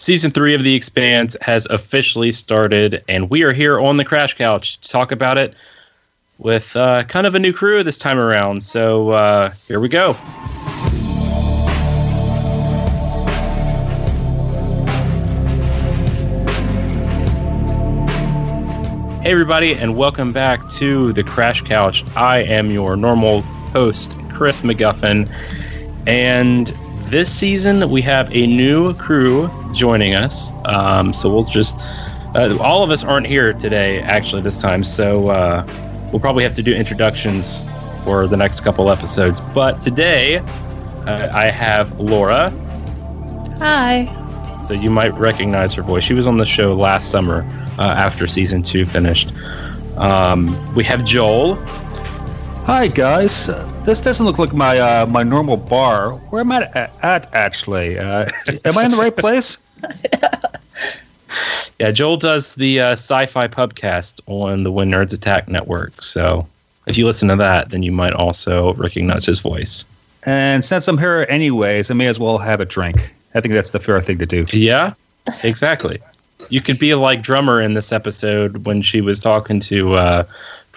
Season three of The Expanse has officially started, and we are here on the Crash Couch to talk about it with uh, kind of a new crew this time around. So uh, here we go. Hey, everybody, and welcome back to the Crash Couch. I am your normal host, Chris McGuffin, and this season we have a new crew joining us. Um, so we'll just, uh, all of us aren't here today, actually, this time. So uh, we'll probably have to do introductions for the next couple episodes. But today uh, I have Laura. Hi. So you might recognize her voice. She was on the show last summer uh, after season two finished. Um, we have Joel. Hi guys. This doesn't look like my uh, my normal bar. Where am I at, at actually? Uh, am I in the right place? yeah, Joel does the uh, sci-fi pubcast on the When Nerds Attack network. So if you listen to that, then you might also recognize his voice. And since I'm here anyways, I may as well have a drink. I think that's the fair thing to do. Yeah, exactly. You could be like drummer in this episode when she was talking to uh,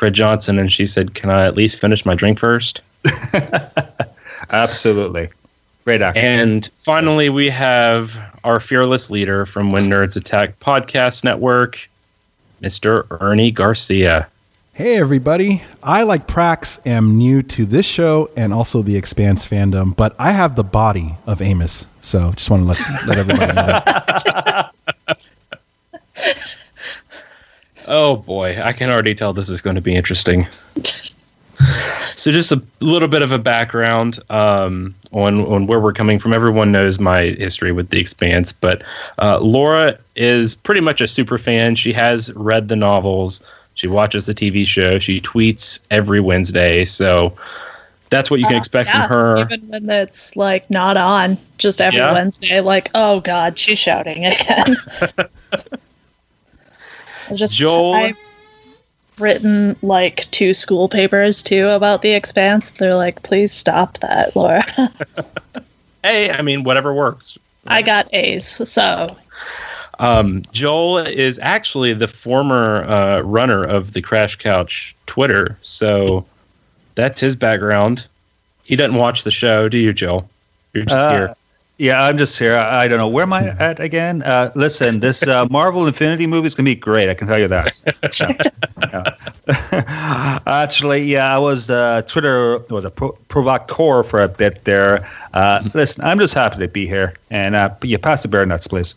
Fred Johnson and she said, "Can I at least finish my drink first? Absolutely. Great actor. And finally, we have our fearless leader from When Nerds Attack Podcast Network, Mr. Ernie Garcia. Hey, everybody. I, like Prax, am new to this show and also the Expanse fandom, but I have the body of Amos. So just want to let, let everybody know that. oh, boy. I can already tell this is going to be interesting. so just a little bit of a background um, on on where we're coming from. Everyone knows my history with the Expanse, but uh, Laura is pretty much a super fan. She has read the novels. She watches the TV show. She tweets every Wednesday. So that's what you can uh, expect yeah, from her. Even when it's like not on, just every yeah. Wednesday, like, oh God, she's shouting again. just Joel. I, written like two school papers too about the expanse. They're like, please stop that, Laura. hey, I mean, whatever works. I got A's, so. Um, Joel is actually the former uh, runner of the Crash Couch Twitter, so that's his background. He doesn't watch the show, do you, Joel? You're just uh, here. Yeah, I'm just here. I, don't know where am I at again. Uh, listen, this uh, Marvel Infinity movie is gonna be great. I can tell you that. Actually, yeah, I was uh, Twitter was a pro- provocateur for a bit there. Uh, listen, I'm just happy to be here, and uh, you pass the bear nuts, please.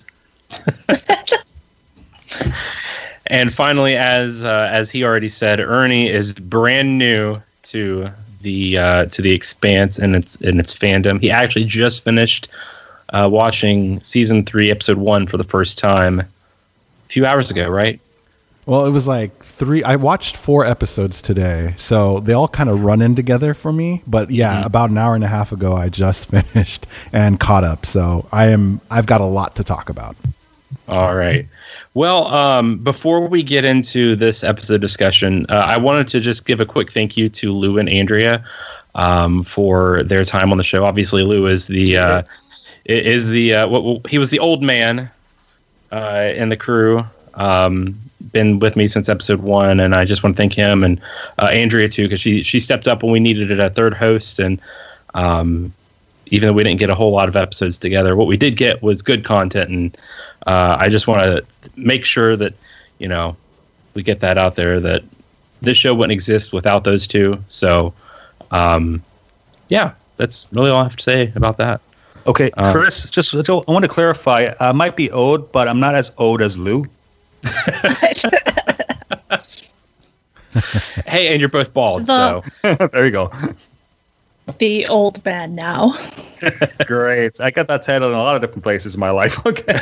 and finally, as uh, as he already said, Ernie is brand new to the uh, to the Expanse and its and its fandom. He actually just finished uh, watching season three, episode one for the first time a few hours ago, right? Well, it was like three. I watched four episodes today, so they all kind of run in together for me. But yeah, mm-hmm. about an hour and a half ago, I just finished and caught up. So I am. I've got a lot to talk about. All right. Well, um, before we get into this episode discussion, uh, I wanted to just give a quick thank you to Lou and Andrea um, for their time on the show. Obviously, Lou is the uh, is the uh, what, he was the old man uh, in the crew. Um, been with me since episode one, and I just want to thank him and uh, Andrea too because she she stepped up when we needed a third host, and um, even though we didn't get a whole lot of episodes together, what we did get was good content and uh, I just want to make sure that you know we get that out there that this show wouldn't exist without those two. So, um, yeah, that's really all I have to say about that. Okay, um, Chris, just I want to clarify. I might be old, but I'm not as old as Lou. hey, and you're both bald, the, so there you go. The old man now. Great. I got that title in a lot of different places in my life. Okay.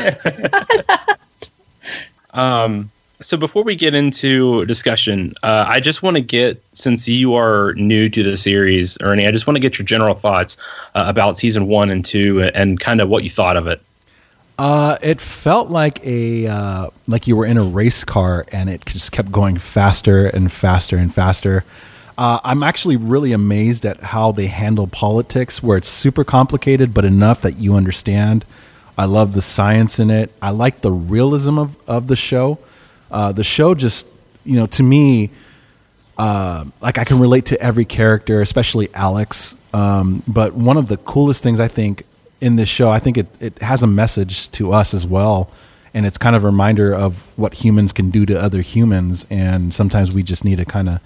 um, so before we get into discussion, uh, I just want to get since you are new to the series, Ernie, I just want to get your general thoughts uh, about season one and two and kind of what you thought of it. Uh, it felt like a uh, like you were in a race car and it just kept going faster and faster and faster. Uh, I'm actually really amazed at how they handle politics, where it's super complicated, but enough that you understand. I love the science in it. I like the realism of, of the show. Uh, the show just, you know, to me, uh, like I can relate to every character, especially Alex. Um, but one of the coolest things I think in this show, I think it, it has a message to us as well. And it's kind of a reminder of what humans can do to other humans. And sometimes we just need to kind of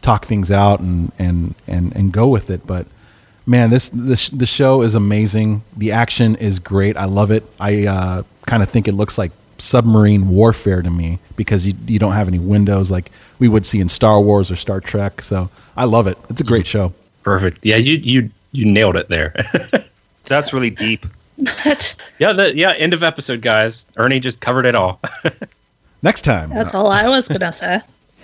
talk things out and, and, and, and go with it. But man, this, this, the show is amazing. The action is great. I love it. I uh, kind of think it looks like submarine warfare to me because you, you don't have any windows like we would see in Star Wars or Star Trek. So I love it. It's a great show. Perfect. Yeah, you you you nailed it there. That's really deep. But yeah, the yeah end of episode, guys. Ernie just covered it all. Next time. that's all I was gonna say.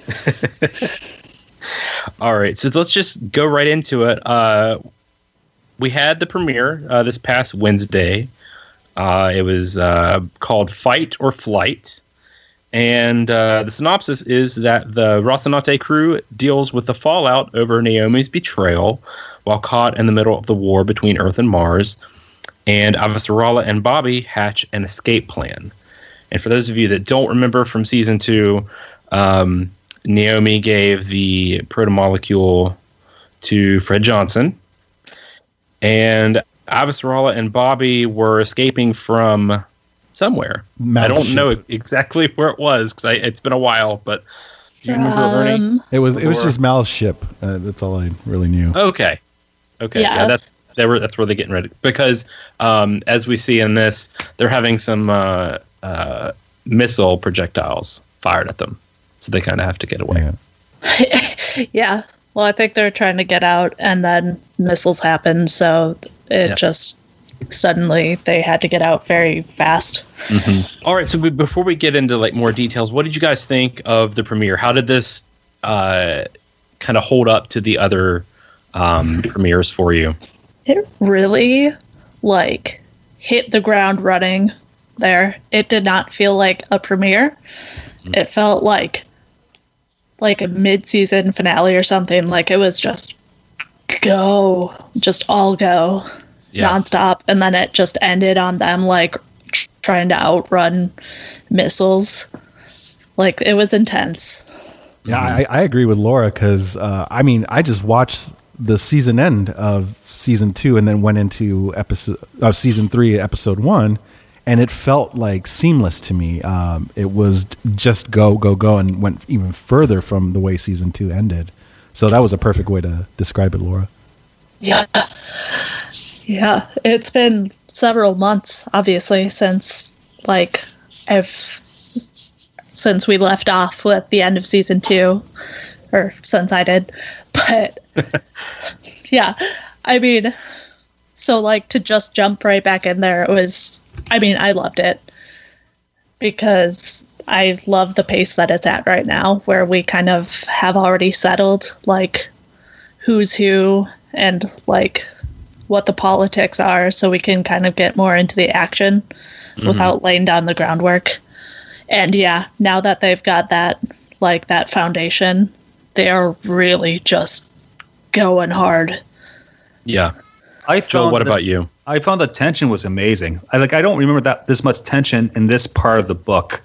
all right, so let's just go right into it. Uh, we had the premiere uh, this past Wednesday. Uh, it was uh, called Fight or Flight. And uh, the synopsis is that the Rocinante crew deals with the fallout over Naomi's betrayal while caught in the middle of the war between Earth and Mars. And Avasarala and Bobby hatch an escape plan. And for those of you that don't remember from season two, um, Naomi gave the protomolecule to Fred Johnson. And Avasarala and Bobby were escaping from somewhere. Mao's I don't ship. know exactly where it was because it's been a while, but do you remember Ernie? Um, It was it was just Mao's ship. Uh, that's all I really knew. Okay, okay, yeah, Yeah. that's they were that's where they're getting ready because um, as we see in this, they're having some uh, uh, missile projectiles fired at them, so they kind of have to get away. Yeah. yeah. Well, I think they're trying to get out, and then missiles happen, so it Yeah. just suddenly they had to get out very fast. All right, so before we get into like more details, what did you guys think of the premiere? How did this uh, kind of hold up to the other um, premieres for you? It really like hit the ground running there. It did not feel like a premiere. It felt like like a mid-season finale or something. Like it was just go, just all go, nonstop, and then it just ended on them like tr- trying to outrun missiles. Like it was intense. Yeah, I, I agree with Laura because uh, I mean I just watched the season end of season two and then went into episode uh, season three, episode one, and it felt like seamless to me. Um, it was just go go go and went even further from the way season two ended. So that was a perfect way to describe it, Laura. Yeah. Yeah. It's been several months, obviously, since like I've since we left off with the end of season two. Or since I did. But yeah. I mean so like to just jump right back in there, it was I mean, I loved it. Because I love the pace that it's at right now, where we kind of have already settled like who's who and like what the politics are so we can kind of get more into the action mm-hmm. without laying down the groundwork. And yeah, now that they've got that like that foundation, they are really just going hard. Yeah, I Joel. found What the- about you? I found the tension was amazing. I like I don't remember that this much tension in this part of the book.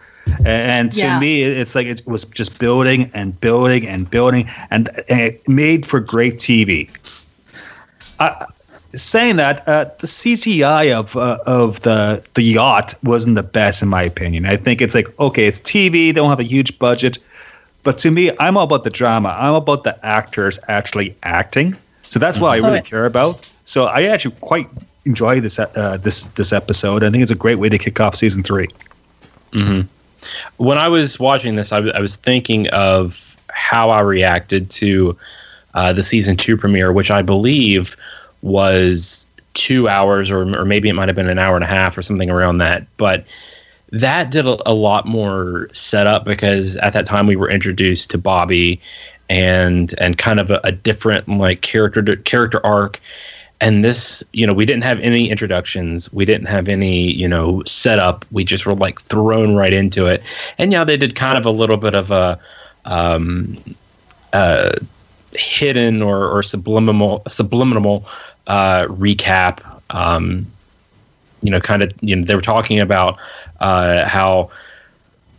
And to Yeah. me, it- it's like it was just building and building and building, and, and it made for great TV. I, saying that, uh, the CGI of uh, of the the yacht wasn't the best in my opinion. I think it's like okay, it's TV, they don't have a huge budget, but to me, I'm all about the drama. I'm about the actors actually acting. So that's what I really Alright. care about. So I actually quite enjoy this uh, this this episode. I think it's a great way to kick off season three. When I was watching this, I w- I was thinking of how I reacted to uh, the season two premiere, which I believe was two hours, or, or maybe it might have been an hour and a half, or something around that. But that did a, a lot more setup because at that time we were introduced to Bobby and and kind of a, a different like character character arc and this you know we didn't have any introductions we didn't have any you know setup we just were like thrown right into it and yeah they did kind of a little bit of a um uh hidden or, or subliminal subliminal uh recap um you know, kind of, you know, they were talking about uh, how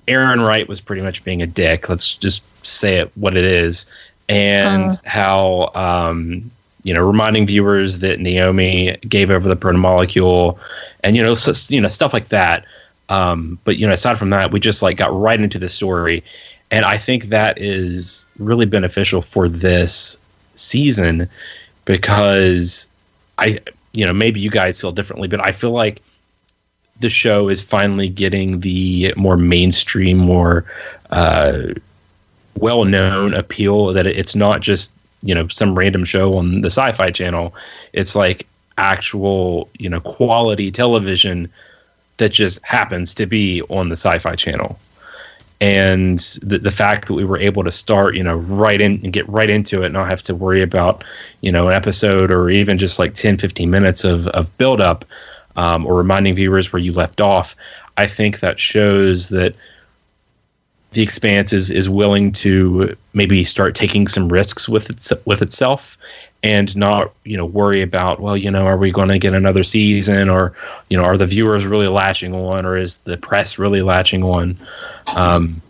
Errinwright was pretty much being a dick. Let's just say it what it is, and Uh. how um, you know, reminding viewers that Naomi gave over the protomolecule, and you know, so, you know, stuff like that. Um, but you know, aside from that, we just like got right into the story, and I think that is really beneficial for this season because I, you know, maybe you guys feel differently, but I feel like the show is finally getting the more mainstream, more uh, well-known appeal that it's not just you know some random show on the Sci-Fi Channel. It's like actual you know quality television that just happens to be on the Sci-Fi Channel. And the, the fact that we were able to start, you know, right in and get right into it, and not have to worry about, you know, an episode or even just like 10, 15 minutes of, of build up um, or reminding viewers where you left off, I think that shows that the expanse is, is willing to maybe start taking some risks with its, with itself and not you know worry about well you know are we going to get another season or you know are the viewers really latching on or is the press really latching on? Um,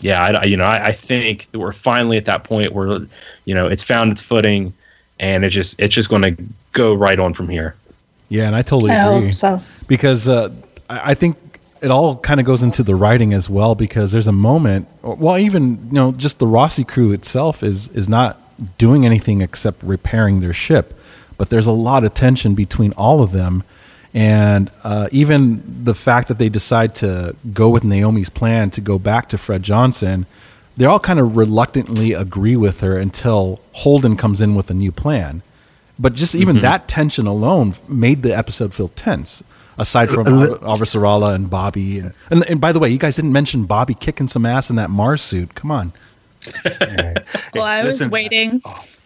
yeah I, you know I, I think we're finally at that point where you know it's found its footing and it just it's just going to go right on from here. Yeah, and I totally I agree. hope so. because uh, I I think it all kind of goes into the writing as well because there's a moment, well, even you know, just the Roci crew itself is is not doing anything except repairing their ship, but there's a lot of tension between all of them, and uh, even the fact that they decide to go with Naomi's plan to go back to Fred Johnson. They all kind of reluctantly agree with her until Holden comes in with a new plan. But just even that tension alone made the episode feel tense. Aside from Al- Alvar and Bobby, and, and and by the way, you guys didn't mention Bobby kicking some ass in that Mars suit. Come on, Well, I was Listen, waiting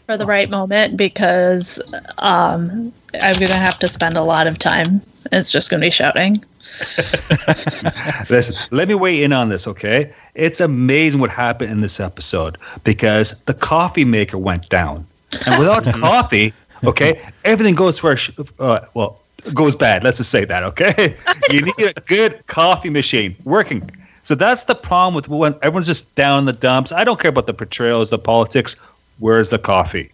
for the right moment because um, I'm going to have to spend a lot of time. It's just going to be shouting. Listen, let me weigh in on this, okay? It's amazing what happened in this episode because the coffee maker went down, and without coffee, okay, everything goes for a sh- uh, well goes bad. Let's just say that, okay? you need a good coffee machine working. So that's the problem with when everyone's just down in the dumps. I don't care about the portrayals, the politics. Where's the coffee?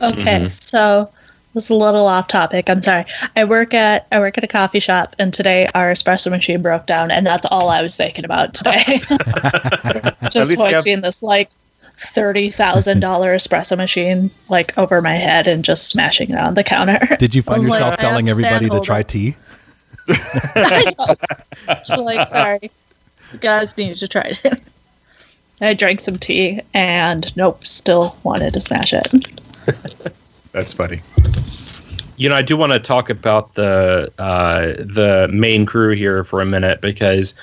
Okay, mm-hmm. so this is a little off topic. I'm sorry. I work at I work at a coffee shop, and today our espresso machine broke down, and that's all I was thinking about today. Just least you have- this like thirty thousand dollar espresso machine like over my head and just smashing it on the counter. did you find was like, yourself telling everybody to try tea? I know. Just like, sorry, you guys need to try it. I drank some tea and nope, still wanted to smash it. That's funny. you know, I do want to talk about the uh, the main crew here for a minute because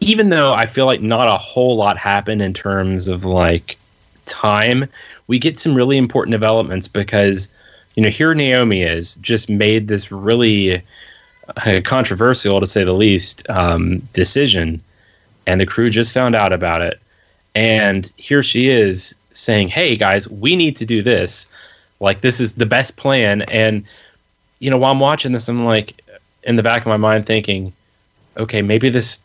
even though I feel like not a whole lot happened in terms of like time, we get some really important developments because you know here Naomi is just made this really uh, controversial to say the least um, decision, and the crew just found out about it, and here she is saying, "Hey guys, we need to do this." Like this is the best plan. And you know, while I'm watching this, I'm like in the back of my mind thinking, okay, maybe this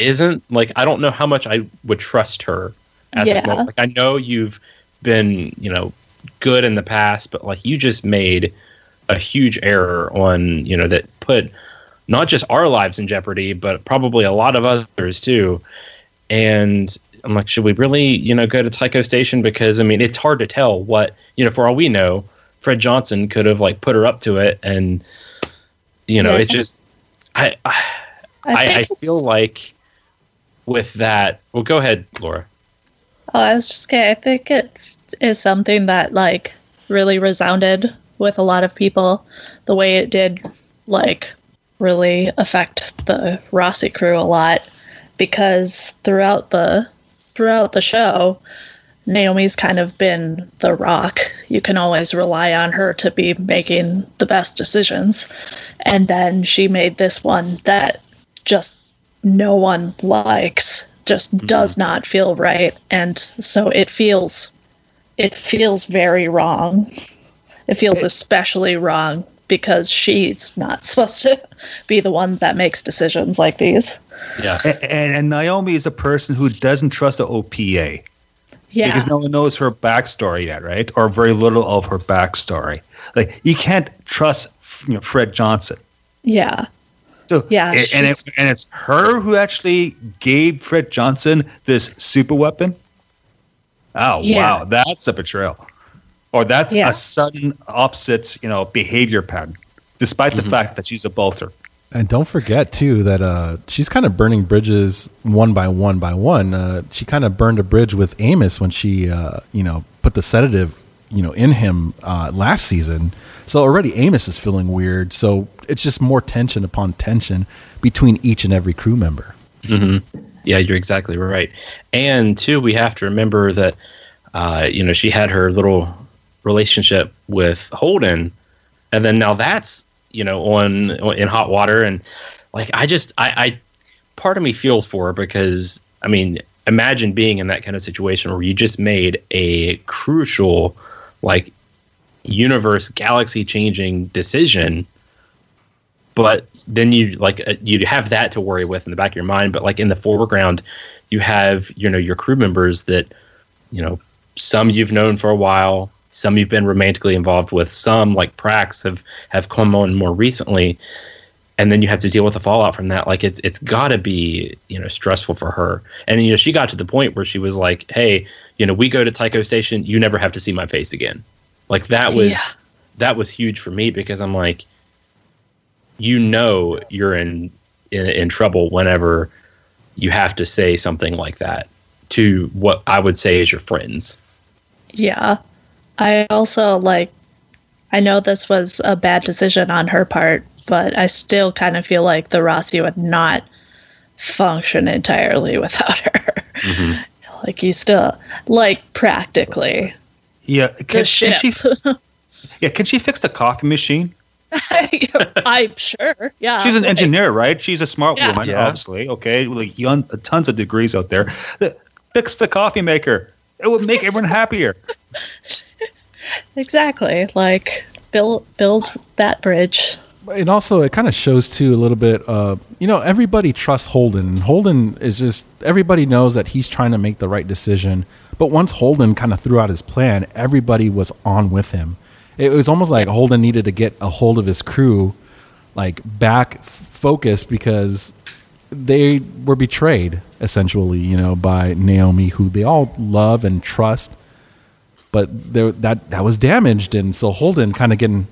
isn't like I don't know how much I would trust her at this moment. Like I know you've been, you know, good in the past, but like you just made a huge error on, you know, that put not just our lives in jeopardy, but probably a lot of others too. And I'm like, should we really, you know, go to Tycho Station? Because I mean, it's hard to tell what, you know, for all we know, Fred Johnson could have like put her up to it, and you know, Yeah. it just, I, I, I, I think feel like with that. Well, go ahead, Laura. Oh, I was just kidding. I think it is something that like really resounded with a lot of people. The way it did, like, really affect the Roci crew a lot because throughout the throughout the show, Naomi's kind of been the rock. You can always rely on her to be making the best decisions. And then she made this one that just no one likes just mm-hmm. does not feel right and so it feels it feels very wrong it feels especially wrong because she's not supposed to be the one that makes decisions like these. Yeah. And, and, and Naomi is a person who doesn't trust the OPA Yeah. because no one knows her backstory yet, right? Or very little of her backstory. Like you can't trust you know, Fred Johnson. yeah. So Yeah, and, and, it, and it's her who actually gave Fred Johnson this super weapon. Oh Yeah. wow, that's a betrayal, or that's Yeah. a sudden opposite, you know, behavior pattern, despite the fact that she's a Belter. And don't forget too that uh, she's kind of burning bridges one by one by one. Uh, she kind of burned a bridge with Amos when she, uh, you know, put the sedative, you know, in him uh, last season. So already Amos is feeling weird. So it's just more tension upon tension between each and every crew member. Yeah, you're exactly right. And two, we have to remember that uh, you know she had her little relationship with Holden, and then now that's you know on in hot water, and like I just I, I part of me feels for her because I mean imagine being in that kind of situation where you just made a crucial like universe galaxy changing decision but then you like uh, you have that to worry with in the back of your mind but like in the foreground you have you know your crew members that you know some you've known for a while some you've been romantically involved with some like prax have have come on more recently and then you have to deal with the fallout from that. Like it's it's got to be you know stressful for her. And you know she got to the point where she was like hey you know we go to tycho station you never have to see my face again like that was Yeah. that was huge for me because i'm like you know you're in, in in trouble whenever you have to say something like that to what I would say is your friends. Yeah. I also like I know this was a bad decision on her part, but I still kind of feel like the Roci would not function entirely without her. Mm-hmm. Like you still like practically. Yeah, can, ship. can she? Yeah, can she fix the coffee machine? I'm sure. Yeah. She's an engineer, right? She's a smart Yeah. woman, Yeah. obviously. Okay, like young, tons of degrees out there. Fix the coffee maker. It would make everyone happier. Exactly. Like build build that bridge. And also, it kind of shows too a little bit. Uh, you know, everybody trusts Holden. Holden is just everybody knows that he's trying to make the right decision. But once Holden kind of threw out his plan, everybody was on with him. It was almost like Holden needed to get a hold of his crew, like back focused because they were betrayed essentially, you know, by Naomi, who they all love and trust. But there, that that was damaged, and so Holden kind of getting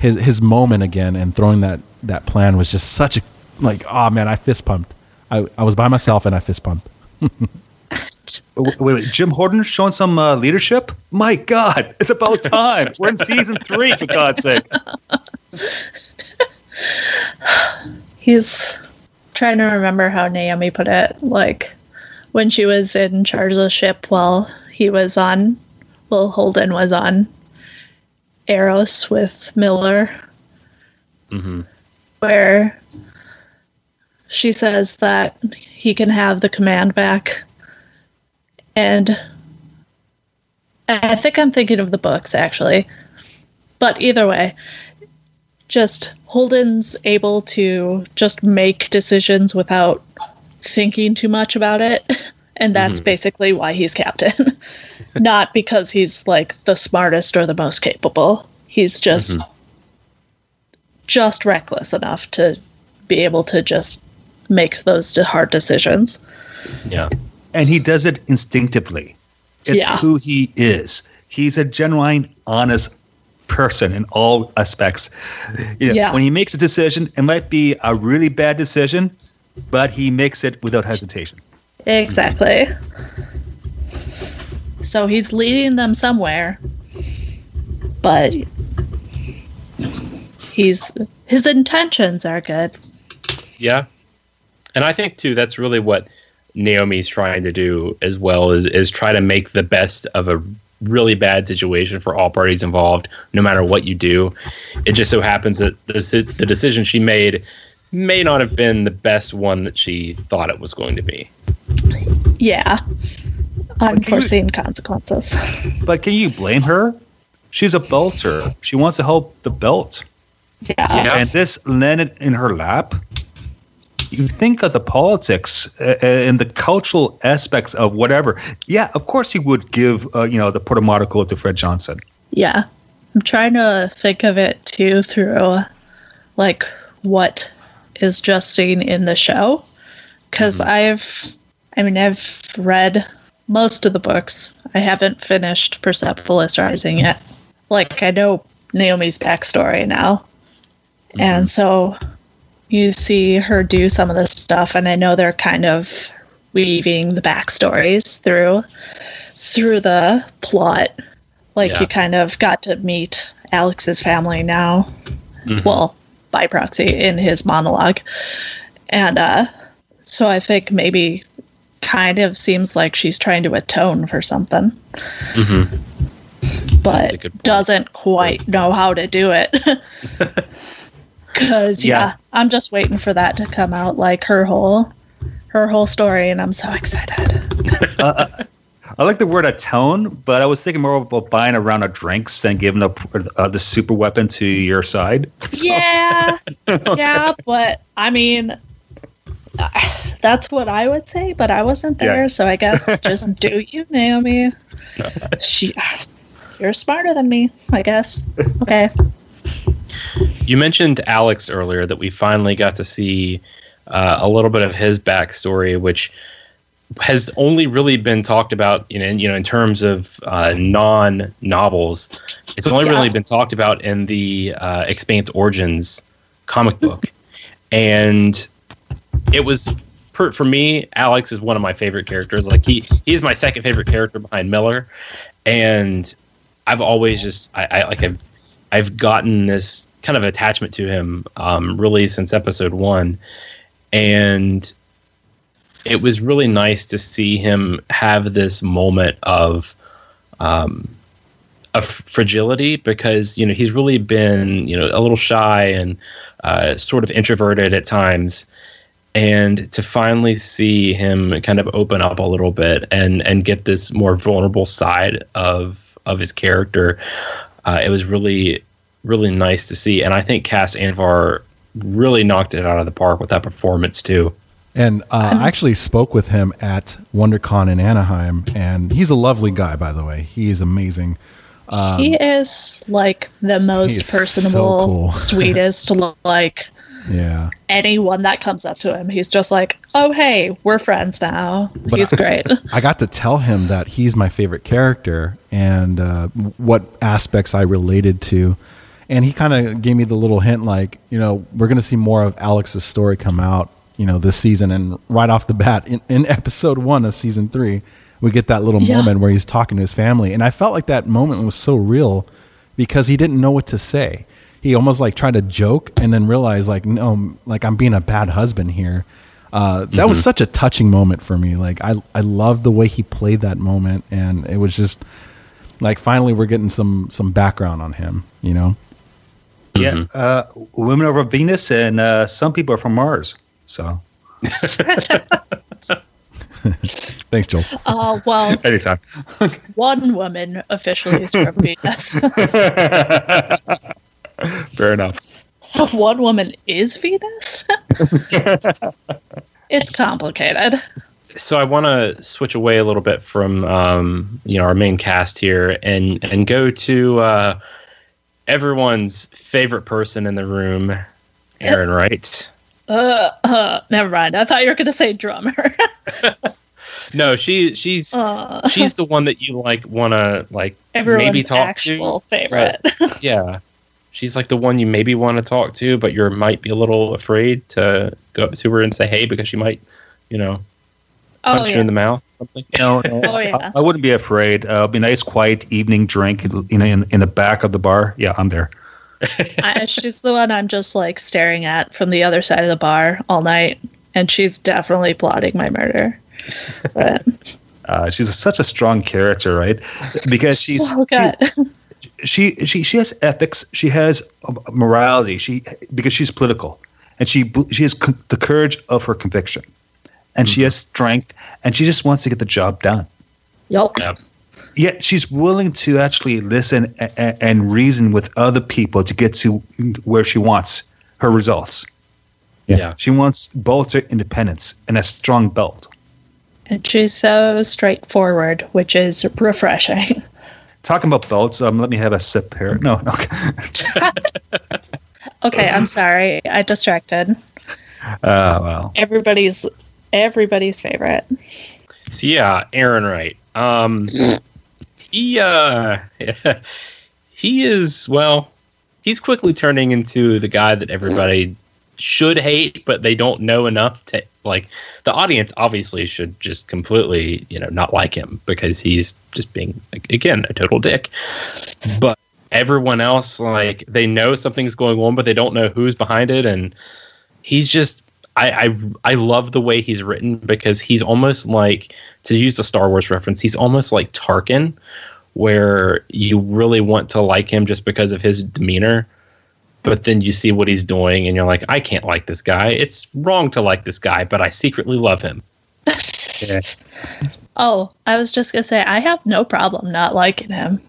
his his moment again and throwing that that plan was just such a like oh man I fist pumped I, I was by myself and I fist pumped Wait, wait, wait, Jim Holden showing some uh, leadership? My God, it's about time. We're in season three, for God's sake. He's trying to remember how Naomi put it. Like when she was in charge of the ship while he was on, well, Holden was on Eros with Miller, Mm-hmm. where she says that he can have the command back. And I think I'm thinking of the books actually. But either way, just Holden's able to just make decisions without thinking too much about it. And that's mm-hmm. basically why he's captain. Not because he's like the smartest or the most capable. He's just mm-hmm. just reckless enough to be able to just make those hard decisions. Yeah. And he does it instinctively. It's Yeah. who he is. He's a genuine, honest person in all aspects. You know, Yeah. When he makes a decision, it might be a really bad decision, but he makes it without hesitation. Exactly. So he's leading them somewhere, but he's his intentions are good. Yeah. And I think too that's really what Naomi's trying to do as well is is try to make the best of a really bad situation for all parties involved no matter what you do. It just so happens that the, the decision she made may not have been the best one that she thought it was going to be. Yeah. Unforeseen consequences. But can you blame her? She's a belter. She wants to help the belt. Yeah. Yeah. and this landed in her lap. You think of the politics uh, and the cultural aspects of whatever. Yeah, of course you would give, uh, you know, the protomolecule to Fred Johnson. Yeah. I'm trying to think of it too through like what is just seen in the show. because I've, I mean, I've read most of the books. I haven't finished Persepolis Rising yet. Like, I know Naomi's backstory now. And so you see her do some of this stuff, and I know they're kind of weaving the backstories through through the plot. Like Yeah. you kind of got to meet Alex's family now. Mhm. Well, by proxy in his monologue. And uh so I think maybe kind of seems like she's trying to atone for something, Mhm. But doesn't quite know how to do it. Cause yeah. Yeah. I'm just waiting for that to come out, like her whole her whole story, and I'm so excited. Uh, uh, I like the word atone, but I was thinking more about buying a round of drinks than giving the uh, the super weapon to your side. Yeah, yeah, but I mean, uh, that's what I would say. But I wasn't there, Yeah. so I guess just do you, Naomi. She, you're smarter than me, I guess. Okay. You mentioned Alex earlier that we finally got to see uh, a little bit of his backstory, which has only really been talked about in, in you know in terms of uh, non novels. It's only Yeah. really been talked about in the uh, Expanse Origins comic book, and it was per, for me. Alex is one of my favorite characters. Like he he is my second favorite character behind Miller, and I've always just I, I like I've I've gotten this kind of attachment to him um, really since episode one, and it was really nice to see him have this moment of um, fragility because you know he's really been you know a little shy and uh, sort of introverted at times. And to finally see him kind of open up a little bit and and get this more vulnerable side of of his character uh, it was really really nice to see and i think Cas Anvar really knocked it out of the park with that performance too And uh, I actually spoke with him at WonderCon in Anaheim, and he's a lovely guy, by the way. He is amazing. he is like the most he's so personable, cool. sweetest, like Yeah. anyone that comes up to him. He's just like, oh, hey, we're friends now. But- He's great. I got to tell him that he's my favorite character and uh, what aspects I related to. And he kind of gave me the little hint like, you know, we're going to see more of Alex's story come out, you know, this season. And right off the bat, in, in episode one of season three, we get that little Yeah. moment where he's talking to his family. And I felt like that moment was so real because he didn't know what to say. He almost like tried to joke and then realized, like, no, like I'm being a bad husband here. Uh, that was such a touching moment for me. Like I, I loved the way he played that moment, and it was just like finally we're getting some some background on him. You know, Yeah, uh, women over Venus, and uh, some people are from Mars. So thanks, Joel. uh, well, anytime. one woman officially is from Venus. Fair enough. one woman is Venus? it's complicated. so I want to switch away a little bit from um, you know our main cast here and and go to uh, everyone's favorite person in the room, Errinwright. Uh, uh, never mind. I thought you were going to say drummer. No, she she's uh, she's the one that you like want to like everyone's maybe talk actual to. favorite. Yeah, she's like the one you maybe want to talk to, but you might be a little afraid to go up to her and say hey because she might, you know, oh, punch you in the mouth or something. No, no, Oh, yeah. I, I wouldn't be afraid. Uh, it'll be a nice, quiet evening drink, you know, in, in the back of the bar. Yeah, I'm there. I, she's the one I'm just like staring at from the other side of the bar all night, and she's definitely plotting my murder. But Uh, she's such a strong character, right? Because she's so good. She she she has ethics. She has uh, morality. She because she's political, and she she has c- the courage of her conviction, and she has strength, and she just wants to get the job done. Yep. Yeah. Yet she's willing to actually listen and, and reason with other people to get to where she wants her results. Yeah. yeah. She wants Belter independence and a strong belt. And she's so straightforward, which is refreshing. Talking about belts, um, let me have a sip here. No, no. okay, I'm sorry. I distracted. Uh, well. Everybody's everybody's favorite. So yeah, Errinwright. Um, he uh, he is well. He's quickly turning into the guy that everybody should hate, but they don't know enough to like. The audience obviously should just completely, you know, not like him because he's just being again a total dick. But everyone else, like, they know something's going on, but they don't know who's behind it, and he's just I, I I love the way he's written because he's almost like to use a Star Wars reference, he's almost like Tarkin, where you really want to like him just because of his demeanor, but then you see what he's doing and you're like, I can't like this guy. It's wrong to like this guy, but I secretly love him. yeah. Oh, I was just gonna say I have no problem not liking him.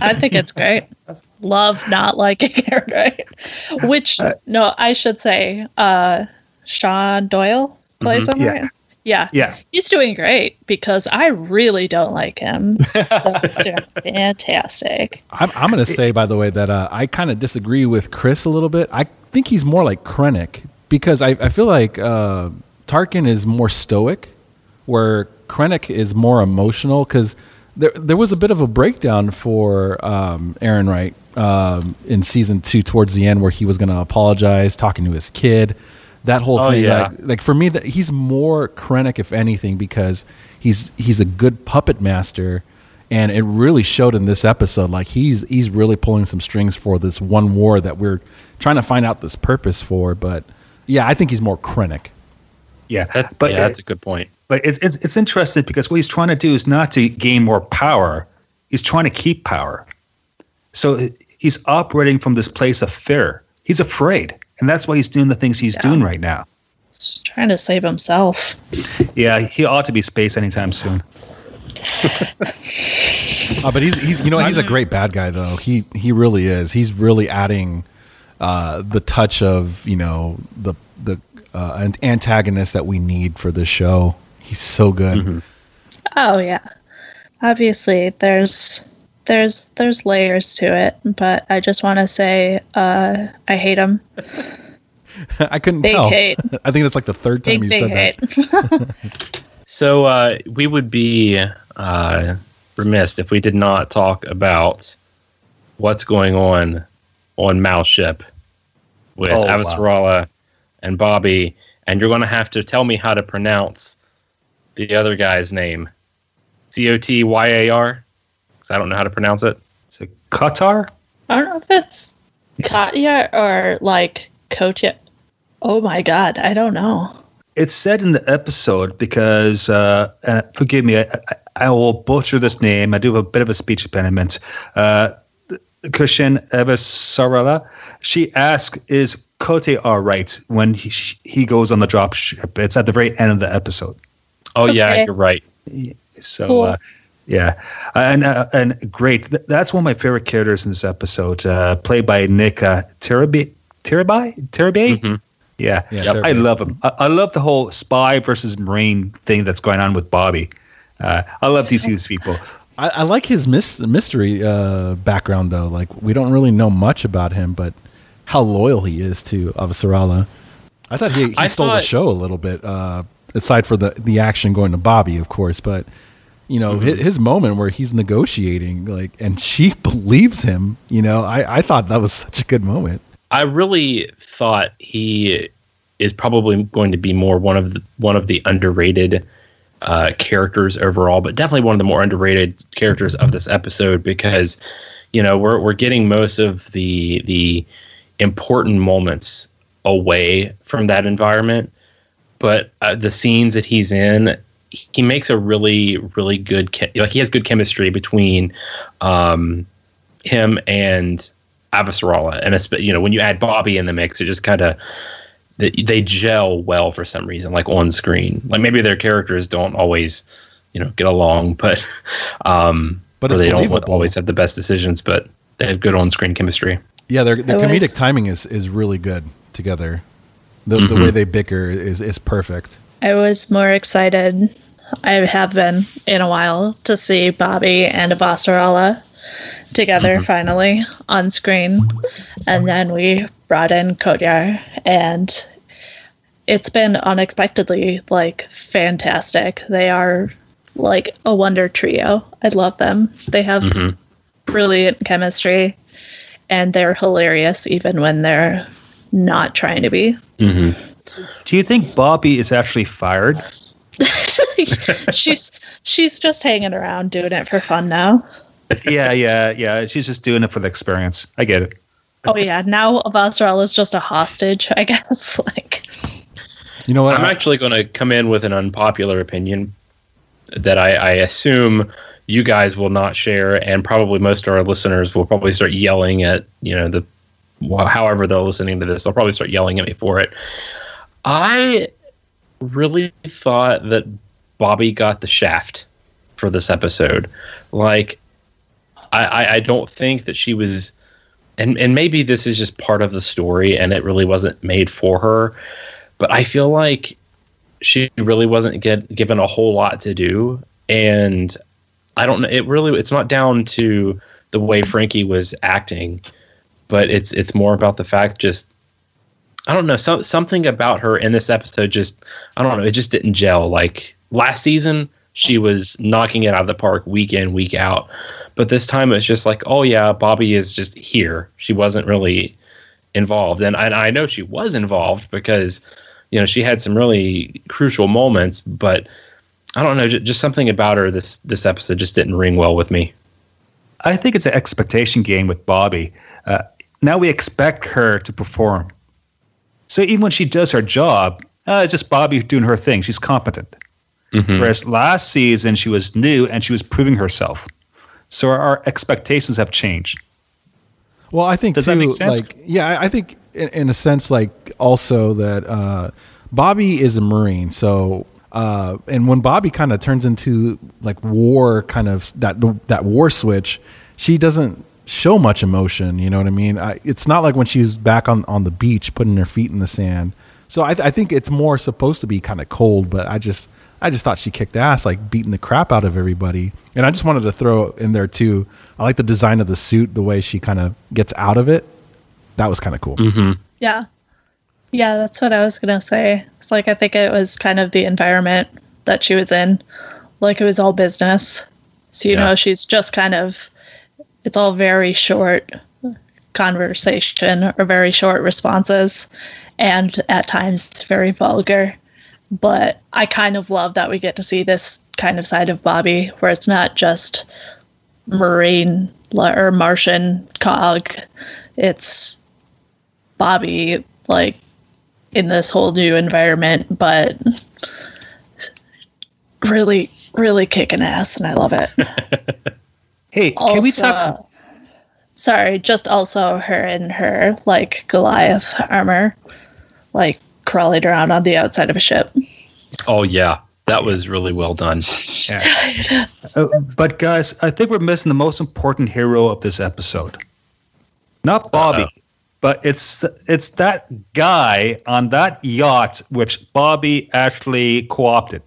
I think it's great. Love not liking him, right? Which uh, no, I should say, uh, Shawn Doyle plays mm-hmm. him, yeah. right? Yeah. Yeah. He's doing great because I really don't like him. fantastic. I'm, I'm going to say, by the way, that uh, I kind of disagree with Chris a little bit. I think he's more like Krennic because I, I feel like uh, Tarkin is more stoic, where Krennic is more emotional because there, there was a bit of a breakdown for um, Wright um, in season two towards the end where he was going to apologize, talking to his kid that whole oh, thing. Yeah. Like, like, for me, that he's more Krennic, if anything, because he's he's a good puppet master, and it really showed in this episode. Like he's he's really pulling some strings for this one war that we're trying to find out this purpose for. But yeah, I think he's more Krennic. Yeah, that, but yeah, that's a good point. But it's, it's it's interesting because what he's trying to do is not to gain more power; he's trying to keep power. So he's operating from this place of fear. He's afraid and that's why he's doing the things he's yeah. doing right now. He's trying to save himself. Yeah, he ought to be space anytime soon. oh, but he's he's you know he's a great bad guy though. He he really is. He's really adding uh, the touch of you know the the uh, antagonist that we need for this show. He's so good. Mm-hmm. Oh yeah, obviously there's there's there's layers to it, but I just want to say uh, I hate him. I couldn't big tell. Hate. I think that's like the third time big, you said hate. that. so uh, we would be uh, remiss if we did not talk about what's going on on Mao Ship with oh, Avasarala wow. and Bobby, and you're going to have to tell me how to pronounce the other guy's name. C O T Y A R because I don't know how to pronounce it. So Qatar? I don't know if it's Katya or like Kotya. Oh my god, I don't know. It's said in the episode because, uh, and forgive me, I, I, will butcher this name. I do have a bit of a speech impediment. Uh, Chrisjen Avasarala, she asks, "Is Kote all right?" When he, he goes on the drop ship, it's at the very end of the episode. Oh okay. yeah, you're right. So cool. uh, yeah, and uh, and great. That's one of my favorite characters in this episode, uh, played by Nick uh, Tarabay. Tarabay? Tarabay? Mm-hmm. Yeah, yeah yep. I love him. I, I, love the whole spy versus marine thing that's going on with Bobby. Uh, I love these two people. I, I, like his mis- mystery uh, background though. Like we don't really know much about him, but how loyal he is to Avasarala. I thought he, he I stole thought, the show a little bit. Uh, aside for the the action going to Bobby, of course, but you know mm-hmm. his, his, moment where he's negotiating like and she believes him you know I, I thought that was such a good moment i really thought he is probably going to be more one of the one of the underrated uh, characters overall but definitely one of the more underrated characters of this episode because you know we're we're getting most of the the important moments away from that environment but uh, the scenes that he's in he makes a really really good like he has good chemistry between um, him and Avasarala, and it's, you know when you add Bobby in the mix, it just kind of they, they gel well for some reason, like on screen. Like maybe their characters don't always, you know get along, but um, But or it's they don't always have the best decisions, but they have good on screen chemistry. Yeah, their their comedic was- timing is is really good together. The Mm-hmm. the way they bicker is is perfect. I was more excited. I have been in a while to see Bobby and Abasarala together mm-hmm. finally on screen. And then we brought in Cotyar and it's been unexpectedly like fantastic. They are like a wonder trio. I love them. They have mm-hmm. brilliant chemistry and they're hilarious even when they're not trying to be. Mm-hmm. Do you think Bobby is actually fired? she's she's just hanging around doing it for fun now. yeah, yeah, yeah. She's just doing it for the experience. I get it. Oh yeah, now Avasarala is just a hostage, I guess. like You know what? I'm actually going to come in with an unpopular opinion that I, I assume you guys will not share, and probably most of our listeners will probably start yelling at you know the wh- however they're listening to this. They'll probably start yelling at me for it. I really thought that Bobby got the shaft for this episode. Like, I, I, I don't think that she was, and and maybe this is just part of the story, and it really wasn't made for her. But I feel like she really wasn't get, given a whole lot to do, and I don't know. It really, it's not down to the way Frankie was acting, but it's it's more about the fact just I don't know some, something about her in this episode just I don't know it just didn't gel. Like last season she was knocking it out of the park week in week out. But this time it's just like oh yeah Bobby is just here. She wasn't really involved. And I, I know she was involved because you know she had some really crucial moments but I don't know ju- just something about her this this episode just didn't ring well with me. I think it's an expectation game with Bobby. Uh, now we expect her to perform. So even when she does her job, uh, it's just Bobby doing her thing. She's competent. Whereas last season she was new and she was proving herself. So our, our expectations have changed. Well, I think Does too, that make sense? like yeah, I- I think in, in a sense, like also that uh, Bobby is a Marine, so uh, and when Bobby kind of turns into like war, kind of that that war switch, she doesn't show much emotion. You know what I mean? I, it's not like when she's back on on the beach, putting her feet in the sand. So I, I think it's more supposed to be kind of cold, but I just I just thought she kicked ass, like beating the crap out of everybody. And I just wanted to throw in there too. I like the design of the suit, the way she kind of gets out of it. That was kind of cool. Mm-hmm. yeah. Yeah, that's what I was gonna say. It's like I think it was kind of the environment that she was in. Like it was all business. So you Yeah. know, she's just kind of it's all very short conversation or very short responses and at times very vulgar. But I kind of love that we get to see this kind of side of Bobby where it's not just marine or Martian cog. It's Bobby like in this whole new environment, but really, really kicking ass, and I love it. Hey, can we talk? Sorry, just also her in her like Goliath armor, like crawling around on the outside of a ship. oh yeah that was really well done Uh, but guys, I think we're missing the most important hero of this episode. Not Bobby, Uh-oh. but it's it's that guy on that yacht which Bobby actually co-opted.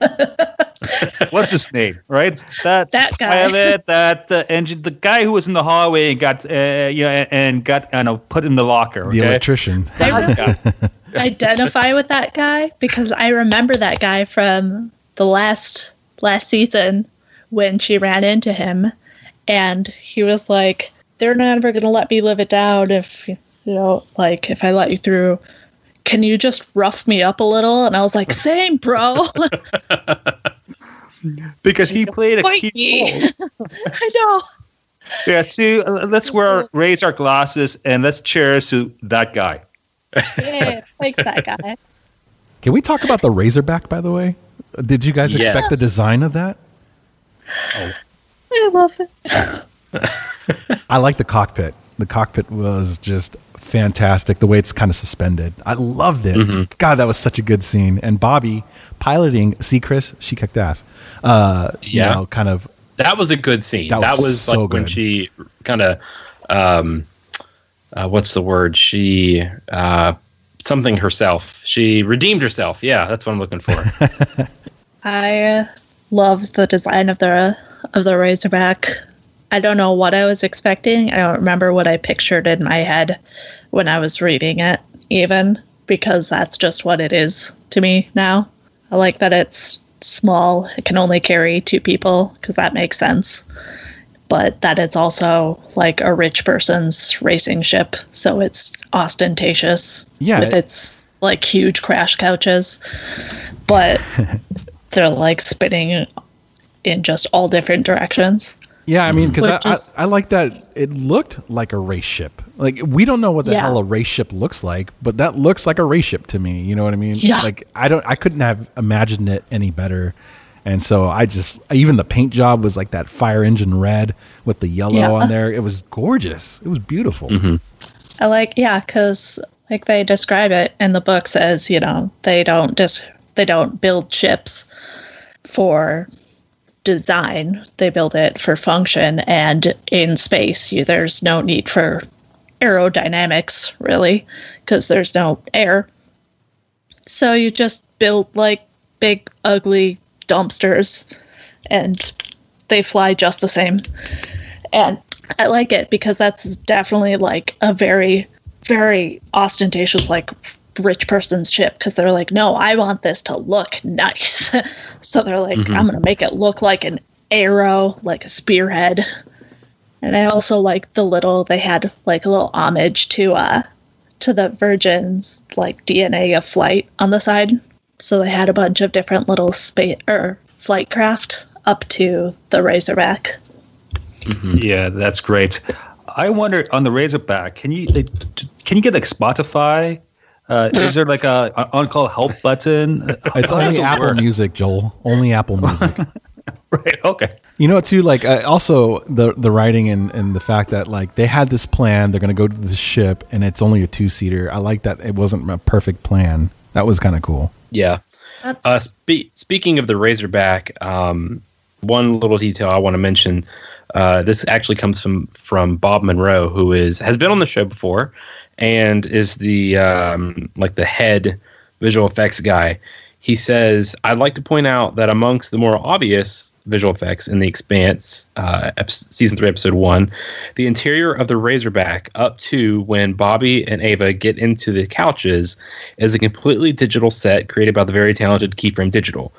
What's his name? Right, that That guy. pilot, that uh, engine, the guy who was in the hallway and got uh, you know and got you know put in the locker. The electrician. Identify with that guy because I remember that guy from the last last season when she ran into him, and he was like, "They're never gonna let me live it down if you know, like if I let you through." Can you just rough me up a little? And I was like, same, bro. because he played a Pointy. key role. I know. Yeah, so uh, let's wear raise our glasses and let's cheers to that guy. Yeah, thanks, that guy. Can we talk about the Razorback, by the way? Did you guys expect the design of that? I love it. I like the cockpit. The cockpit was just fantastic. The way it's kind of suspended, I loved it. Mm-hmm. God, that was such a good scene. And Bobby piloting, see Chris, she kicked ass. Uh, Yeah. you know, kind of That was a good scene. That That was was, so like when good. she kind of, um, uh, what's the word? She uh, something herself. She redeemed herself. Yeah, that's what I'm looking for. I loved the design of the of the Razorback. I don't know what I was expecting. I don't remember what I pictured in my head when I was reading it, even because that's just what it is to me now. I like that it's small. It can only carry two people because that makes sense. But that it's also like a rich person's racing ship, so it's ostentatious Yeah, with it- its like huge crash couches. But they're like spinning in just all different directions. Yeah, I mean, mm-hmm. because I, I, I like that it looked like a race ship. Like we don't know what the Yeah. hell a race ship looks like, but that looks like a race ship to me. You know what I mean? Yeah. Like I don't, I couldn't have imagined it any better. And so I just, even the paint job was like that fire engine red with the yellow Yeah. on there. It was gorgeous. It was beautiful. Mm-hmm. I like, yeah, because like they describe it in the books as you know they don't just they don't build ships for design; they build it for function. And in space, you, there's no need for aerodynamics really, because there's no air. So you just build like big ugly dumpsters, and they fly just the same. And I like it because that's definitely like a very, very ostentatious, like rich person's ship. Because they're like, no, I want this to look nice. so they're like, mm-hmm. I'm going to make it look like an arrow, like a spearhead. And I also like the little, they had like a little homage to, uh, to the Virgin's like DNA of flight on the side. So they had a bunch of different little space or flight craft up to the Razorback. Mm-hmm. Yeah, that's great. I wonder on the Razorback, can you they, can you get like Spotify? Uh, is there like a, a on-call help button? It's How does only it Apple work? Music, Joel. Only Apple Music. Right. Okay. You know, too, like uh, also the the writing and, and the fact that like they had this plan, they're going to go to the ship, and it's only a two seater. I like that it wasn't a perfect plan. That was kind of cool. yeah. Uh, spe- speaking of the Razorback, um, one little detail I want to mention. Uh, this actually comes from from Bob Monroe, who is has been on the show before, and is the um, like the head visual effects guy. He says, "I'd like to point out that amongst the more obvious visual effects in The Expanse, uh, season three, episode one, the interior of the Razorback up to when Bobby and Ava get into the couches is a completely digital set created by the very talented Keyframe Digital.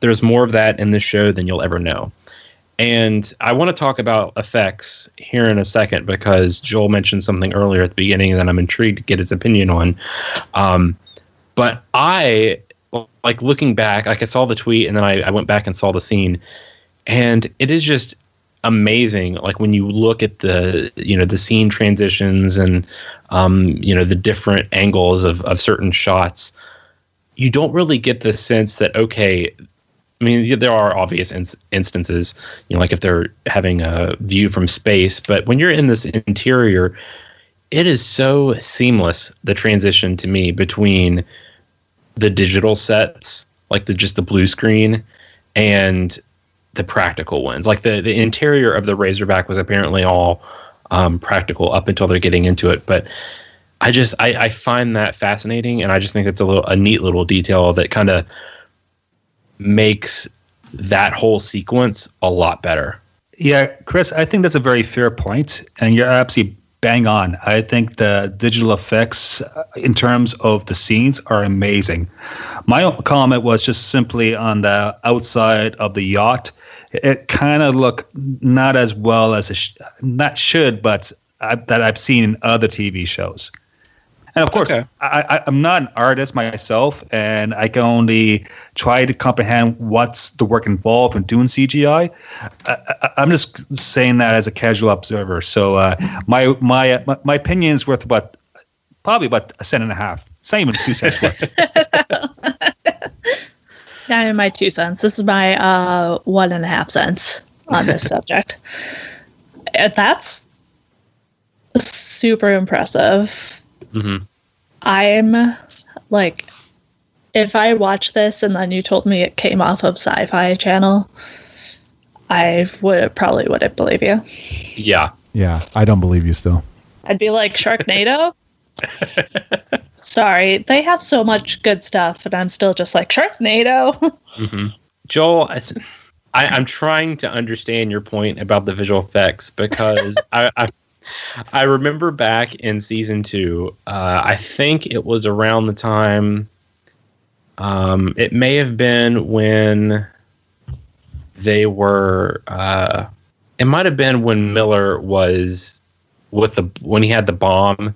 There's more of that in this show than you'll ever know. And I want to talk about effects here in a second because Joel mentioned something earlier at the beginning that I'm intrigued to get his opinion on. Um, but I like looking back, like I saw the tweet and then I, I went back and saw the scene, and it is just amazing. Like when you look at the you know the scene transitions and um, you know the different angles of of certain shots, you don't really get the sense that okay. I mean, there are obvious ins- instances, you know, like if they're having a view from space, but when you're in this interior, it is so seamless the transition to me between the digital sets, like the just the blue screen, and the practical ones. Like the the interior of the Razorback was apparently all um, practical up until they're getting into it, but I just I, I find that fascinating, and I just think it's a little a neat little detail that kind of makes that whole sequence a lot better. Yeah, Chris, I think that's a very fair point, and you're absolutely bang on. I think the digital effects uh, in terms of the scenes are amazing. My comment was just simply on the outside of the yacht. It kind of looked not as well as it sh- not should, but I, that I've seen in other TV shows. And of course, Okay. I, I, I'm not an artist myself, and I can only try to comprehend what's the work involved in doing CGI. I, I, I'm just saying that as a casual observer. So uh, my, my my my opinion is worth about probably about a cent and a half. Same in two cents worth. Not in my two cents. This is my uh, one and a half cents on this subject. That's super impressive. Hmm I'm like, if I watch this and then you told me it came off of Sci Fi Channel, I would probably wouldn't believe you. Yeah. Yeah, I don't believe you still. I'd be like, Sharknado? Sorry, they have so much good stuff, and I'm still just like, Sharknado? hmm Joel, I, I, I'm trying to understand your point about the visual effects because I, I I remember back in season two. Uh, I think it was around the time. Um, it may have been when they were. Uh, it might have been when Miller was with the when he had the bomb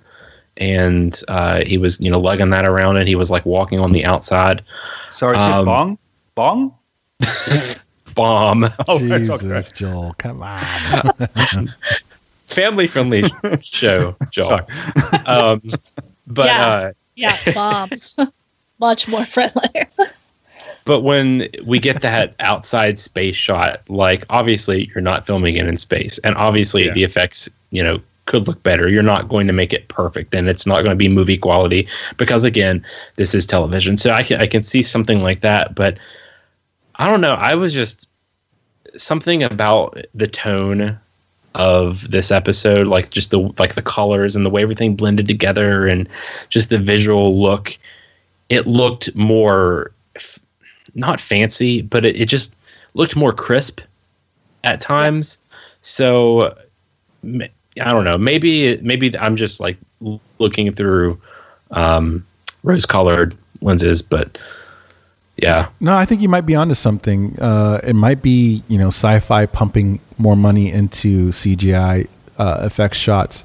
and uh, he was you know lugging that around and he was like walking on the outside Sorry, is Um, it bong? Bong? bomb Oh, Jesus, okay. Joel, come on. family friendly show Joel um, but Yeah. uh, yeah, bombs. Much more friendly. but when we get that outside space shot like obviously you're not filming it in space and obviously Yeah. the effects you know could look better you're not going to make it perfect and it's not going to be movie quality because again this is television so I can, I can see something like that but i don't know i was just something about the tone of this episode like just the like the colors and the way everything blended together and just the visual look it looked more f- not fancy but it, it just looked more crisp at times. So i don't know. Maybe maybe i'm just like looking through um rose colored lenses but yeah. No, I think you might be onto something. Uh, it might be you know sci-fi pumping more money into CGI uh, effects shots.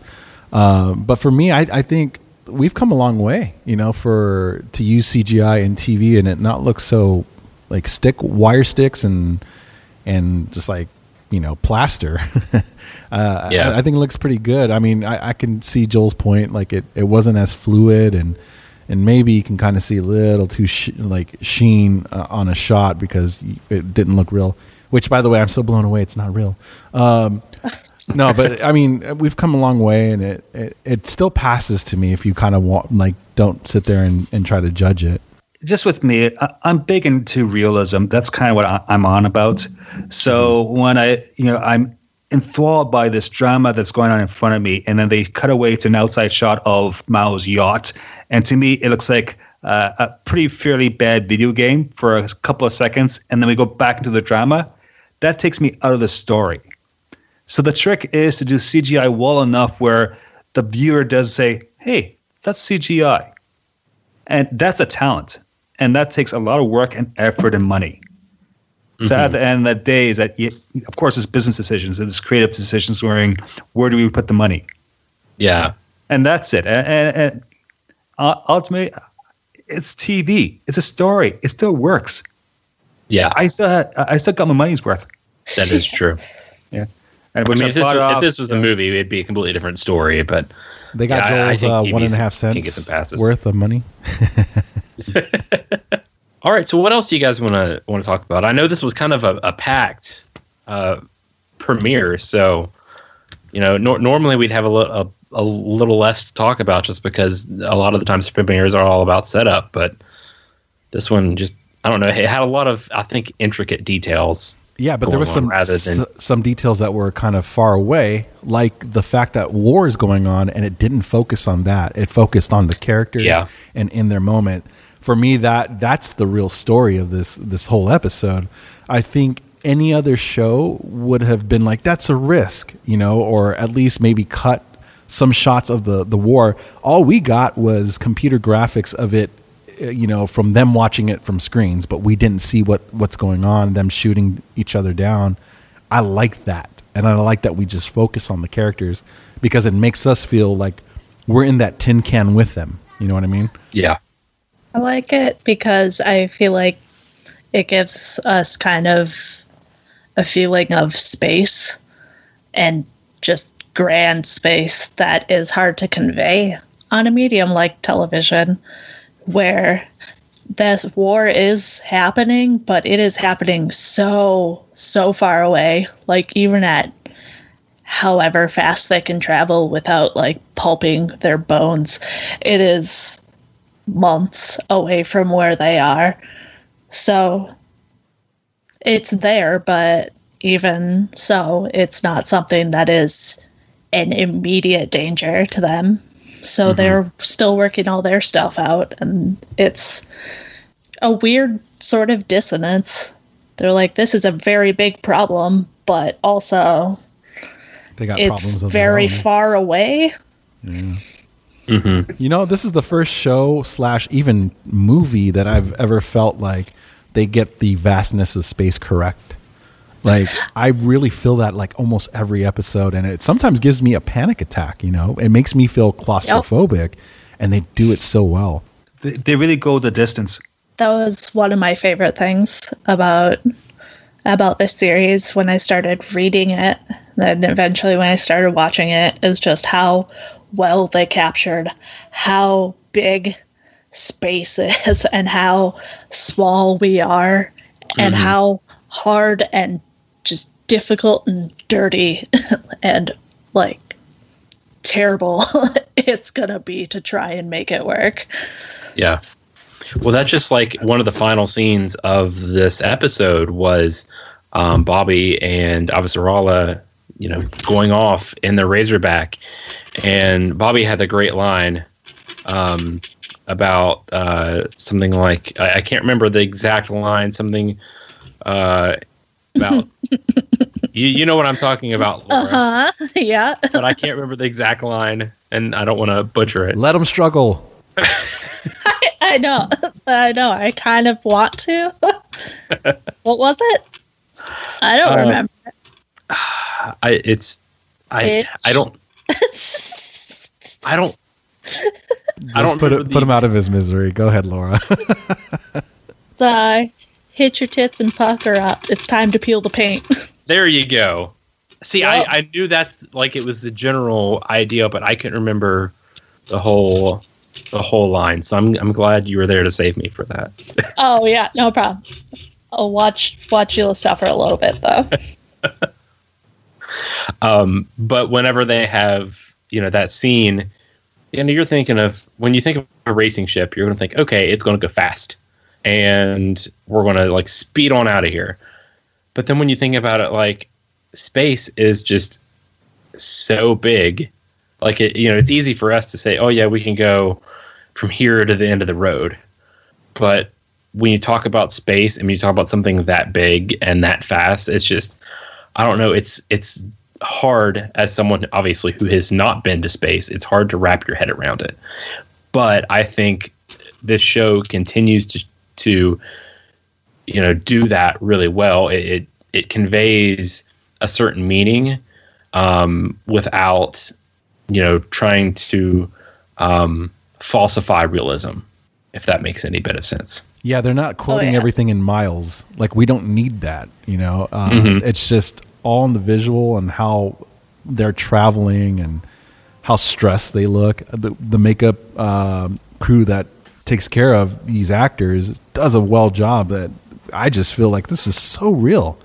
Uh, but for me, I, I think we've come a long way. You know, for to use CGI in TV and it not look so like stick wire sticks and and just like you know plaster. uh, Yeah. I, I think it looks pretty good. I mean, I, I can see Joel's point. Like it, it wasn't as fluid and and maybe you can kind of see a little too sh- like sheen uh, on a shot because it didn't look real. Which, by the way, I'm so blown away. It's not real. Um, no, but I mean, we've come a long way, and it it, it still passes to me if you kind of want like don't sit there and, and try to judge it. just with me, I, I'm big into realism. That's kind of what I, I'm on about. So when I, you know, I'm enthralled by this drama that's going on in front of me, and then they cut away to an outside shot of Mao's yacht, and to me, it looks like uh, a pretty fairly bad video game for a couple of seconds, and then we go back into the drama. That takes me out of the story. So the trick is to do CGI well enough where the viewer does say, "Hey, that's CGI." and that's a talent. And that takes a lot of work and effort and money. So at the end of the day is that you, of course it's business decisions. It's creative decisions wherein where do we put the money? Yeah. And that's it. And, and, and uh, ultimately it's tv it's a story. It still works yeah i still had, i still got my money's worth that is true yeah, and I which mean, if this, bought was, off- if this was a movie, it'd be a completely different story. But They got Yeah, I- I Joel's think uh, TVs one and a half can get some passes. worth of money. all right, so what else do you guys want to want to talk about? I know this was kind of a, a packed uh, premiere, so you know, nor- normally we'd have a, li- a a little less to talk about just because a lot of the times premieres are all about setup, but this one just I don't know, it had a lot of I think intricate details. Yeah, but there was some than- s- some details that were kind of far away, like the fact that war is going on, and it didn't focus on that. It focused on the characters Yeah. and in their moment. For me, that that's the real story of this this whole episode. I think any other show would have been like, "That's a risk," you know, or at least maybe cut some shots of the the war. All we got was computer graphics of it Uh, you know from them watching it from screens but we didn't see what what's going on them shooting each other down. I like that. And i like that we just focus on the characters because it makes us feel like we're in that tin can with them. You know what i mean? Yeah. I like it because I feel like it gives us kind of a feeling of space and just grand space that is hard to convey on a medium like television, where this war is happening, but it is happening so, so far away. Like, even at however fast they can travel without like pulping their bones. It is months away from where they are. So it's there, but even so, it's not something that is an immediate danger to them. So they're still working all their stuff out, and it's a weird sort of dissonance. They're like, this is a very big problem, but also They got it's problems very far away. Mm-hmm. You know, this is the first show slash even movie that I've ever felt like they get the vastness of space correct. Like I really feel that like almost every episode, and it sometimes gives me a panic attack. You know, it makes me feel claustrophobic, and they do it so well. They, they really go the distance. that was one of my favorite things about about this series when I started reading it. Then eventually when I started watching it is just how well they captured how big space is and how small we are and mm-hmm. how hard and just difficult and dirty and like terrible it's gonna be to try and make it work. Yeah. Well, that's just like one of the final scenes of this episode was um, Bobby and Avasarala, you know, going off in the Razorback, and Bobby had the great line um, about uh, something like I, I can't remember the exact line, something uh, about you, you know what I'm talking about, Laura, Uh huh. Yeah. but I can't remember the exact line, and I don't want to butcher it. Let them struggle. I know. I know. I kind of want to. what was it? I don't Uh, remember. I it's I Bitch. I don't I don't I Just don't put remember it, put him out of his misery. Go ahead, Laura. uh, hit your tits and pucker up. It's time to peel the paint. There you go. See, Well- I, I knew that's like it was the general idea, but I couldn't remember the whole the whole line. So I'm I'm glad you were there to save me for that. oh yeah, no problem. I'll watch watch you suffer a little bit though. Um, but whenever they have you know that scene, you know you're thinking of when you think of a racing ship, you're going to think, okay, it's going to go fast, and we're going to like speed on out of here. But then when you think about it, like space is just so big, like it, you know, it's easy for us to say, oh yeah, we can go from here to the end of the road, but when you talk about space and you talk about something that big and that fast, it's just I don't know. It's it's hard as someone obviously who has not been to space. It's hard to wrap your head around it. But I think this show continues to to you know do that really well. It it, it conveys a certain meaning um, without you know trying to um, falsify realism. If that makes any bit of sense. Yeah, they're not quoting yeah. everything in miles. Like we don't need that, you know. Uh, Mhm. It's just all in the visual and how they're traveling and how stressed they look. The, the makeup um, crew that takes care of these actors does a well job. That I just feel like this is so real.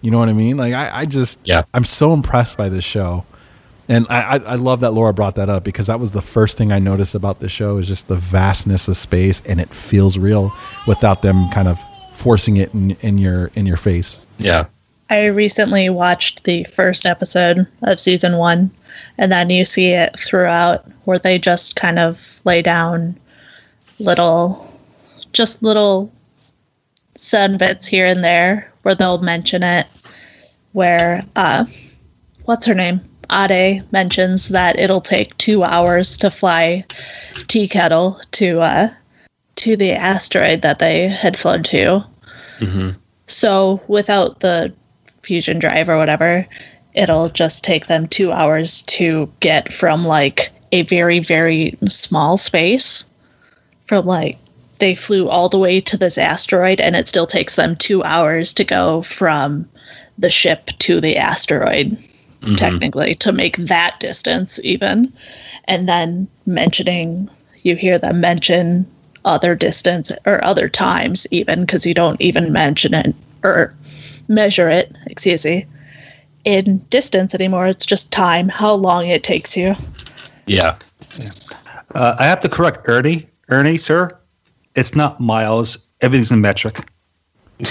You know what I mean? Like I, I just Yeah. I'm so impressed by this show. And I, I, I love that Laura brought that up because that was the first thing I noticed about the show is just the vastness of space and it feels real without them kind of forcing it in, in your in your face. Yeah. I recently watched the first episode of season one, and then you see it throughout where they just kind of lay down little, just little sun bits here and there where they'll mention it. Where, uh, what's her name? Ade mentions that it'll take two hours to fly Tea Kettle to, uh, to the asteroid that they had flown to. hmm So without the fusion drive or whatever, it'll just take them two hours to get from like a very, very small space. From like, they flew all the way to this asteroid, and it still takes them two hours to go from the ship to the asteroid, technically, to make that distance, even. And then mentioning, you hear them mention other distance or other times, even because you don't even mention it or measure it, excuse me. in distance anymore. It's just time, how long it takes you. Yeah. Uh, I have to correct Ernie. Ernie, sir, it's not miles. Everything's in metric.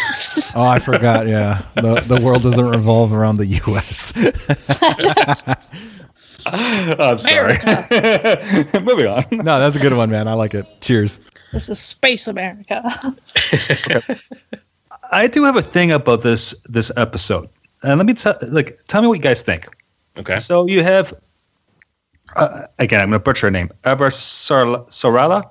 Oh, I forgot. Yeah, the the world doesn't revolve around the U.S. I'm sorry. Moving on. no, that's a good one, man. I like it. Cheers. This is Space America. I do have a thing about this this episode, and let me tell like tell me what you guys think. Okay. So you have uh, again, I'm going to butcher her name, Abba Sor- Sorala.